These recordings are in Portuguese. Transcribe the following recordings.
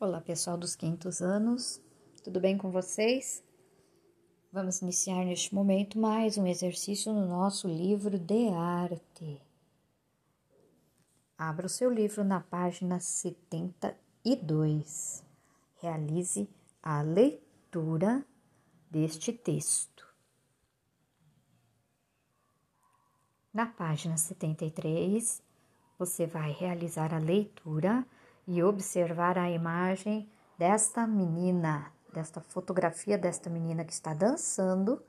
Olá, pessoal dos quintos anos, tudo bem com vocês? Vamos iniciar neste momento mais um exercício no nosso livro de arte. Abra o seu livro na página 72. Realize a leitura deste texto. Na página 73, você vai realizar a leitura e observar a imagem desta menina, desta fotografia desta menina que está dançando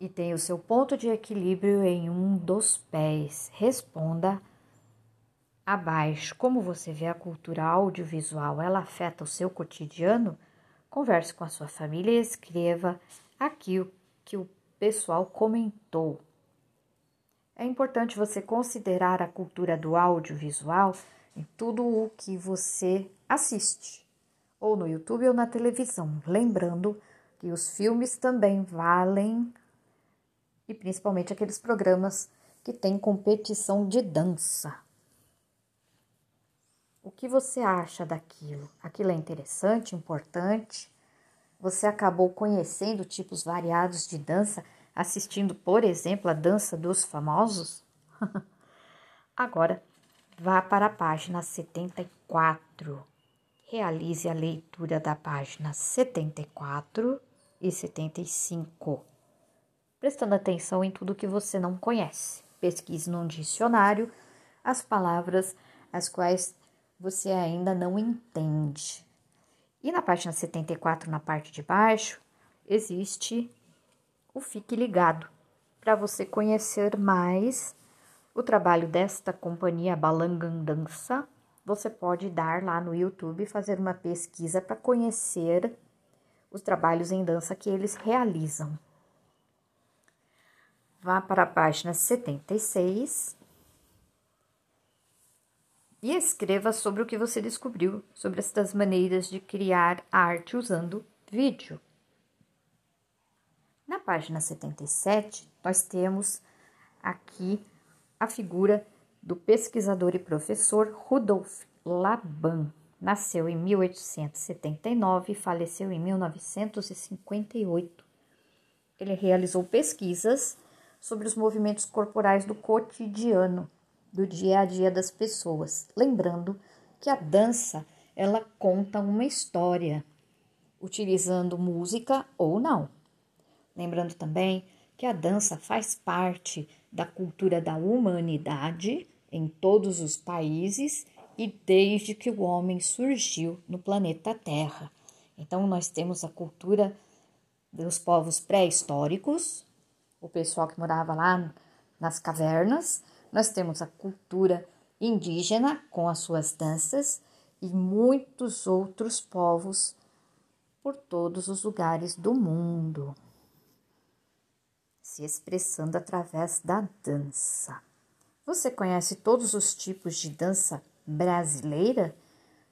e tem o seu ponto de equilíbrio em um dos pés. Responda abaixo. Como você vê a cultura audiovisual, ela afeta o seu cotidiano? Converse com a sua família e escreva aqui o que o pessoal comentou. É importante você considerar a cultura do audiovisual em tudo o que você assiste, ou no YouTube ou na televisão. Lembrando que os filmes também valem, e principalmente aqueles programas que têm competição de dança. O que você acha daquilo? Aquilo é interessante, importante? Você acabou conhecendo tipos variados de dança assistindo, por exemplo, a dança dos famosos? Agora, vá para a página 74. Realize a leitura da página 74 e 75, prestando atenção em tudo que você não conhece. Pesquise num dicionário as palavras as quais você ainda não entende. E na página 74, na parte de baixo, existe o Fique Ligado, para você conhecer mais o trabalho desta companhia Balangandança. Você pode dar lá no YouTube fazer uma pesquisa para conhecer os trabalhos em dança que eles realizam. Vá para a página 76 e escreva sobre o que você descobriu sobre estas maneiras de criar arte usando vídeo. Na página 77, nós temos aqui a figura do pesquisador e professor Rudolf Laban. Nasceu em 1879 e faleceu em 1958. Ele realizou pesquisas sobre os movimentos corporais do cotidiano, do dia a dia das pessoas, lembrando que a dança ela conta uma história, utilizando música ou não. Lembrando também que a dança faz parte da cultura da humanidade em todos os países e desde que o homem surgiu no planeta Terra. Então, nós temos a cultura dos povos pré-históricos, o pessoal que morava lá nas cavernas, nós temos a cultura indígena com as suas danças e muitos outros povos por todos os lugares do mundo se expressando através da dança. Você conhece todos os tipos de dança brasileira?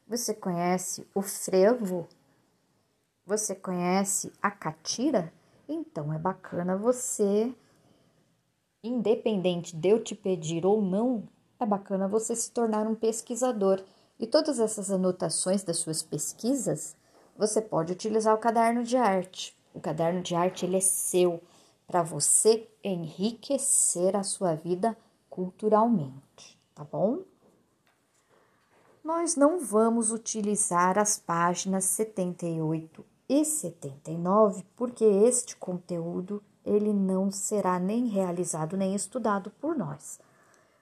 Você conhece o frevo? Você conhece a catira? Então é bacana você, independente de eu te pedir ou não, é bacana você se tornar um pesquisador. E todas essas anotações das suas pesquisas, você pode utilizar o caderno de arte. O caderno de arte ele é seu para você enriquecer a sua vida culturalmente, tá bom? Nós não vamos utilizar as páginas 78 e 79 porque este conteúdo ele não será nem realizado nem estudado por nós.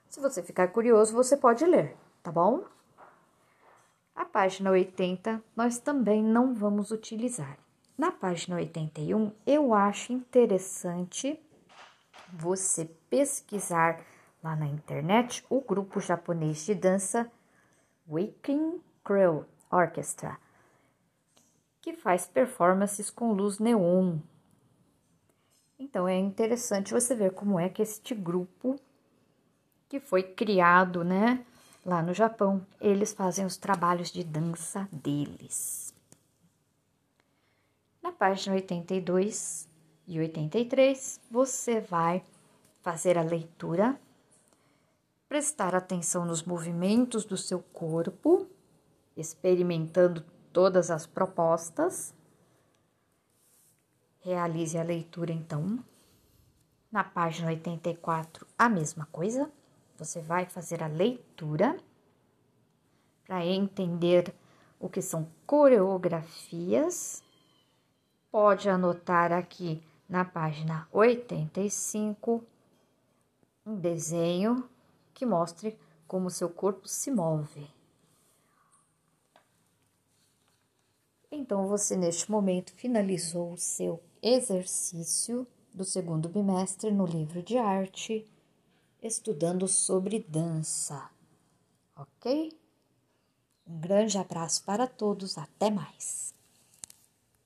Se você ficar curioso, você pode ler, tá bom? A página 80 nós também não vamos utilizar. Na página 81, eu acho interessante você pesquisar lá na internet o grupo japonês de dança Waking Crow Orchestra, que faz performances com luz neon. Então é interessante você ver como é que este grupo que foi criado, né, lá no Japão, eles fazem os trabalhos de dança deles. Na página 82 e 83, você vai fazer a leitura prestar atenção nos movimentos do seu corpo, experimentando todas as propostas. Realize a leitura então. Na página 84, a mesma coisa. Você vai fazer a leitura para entender o que são coreografias. Pode anotar aqui na página 85 um desenho que mostre como seu corpo se move. Então, você neste momento finalizou o seu exercício do segundo bimestre no livro de arte, estudando sobre dança. Ok? Um grande abraço para todos, até mais!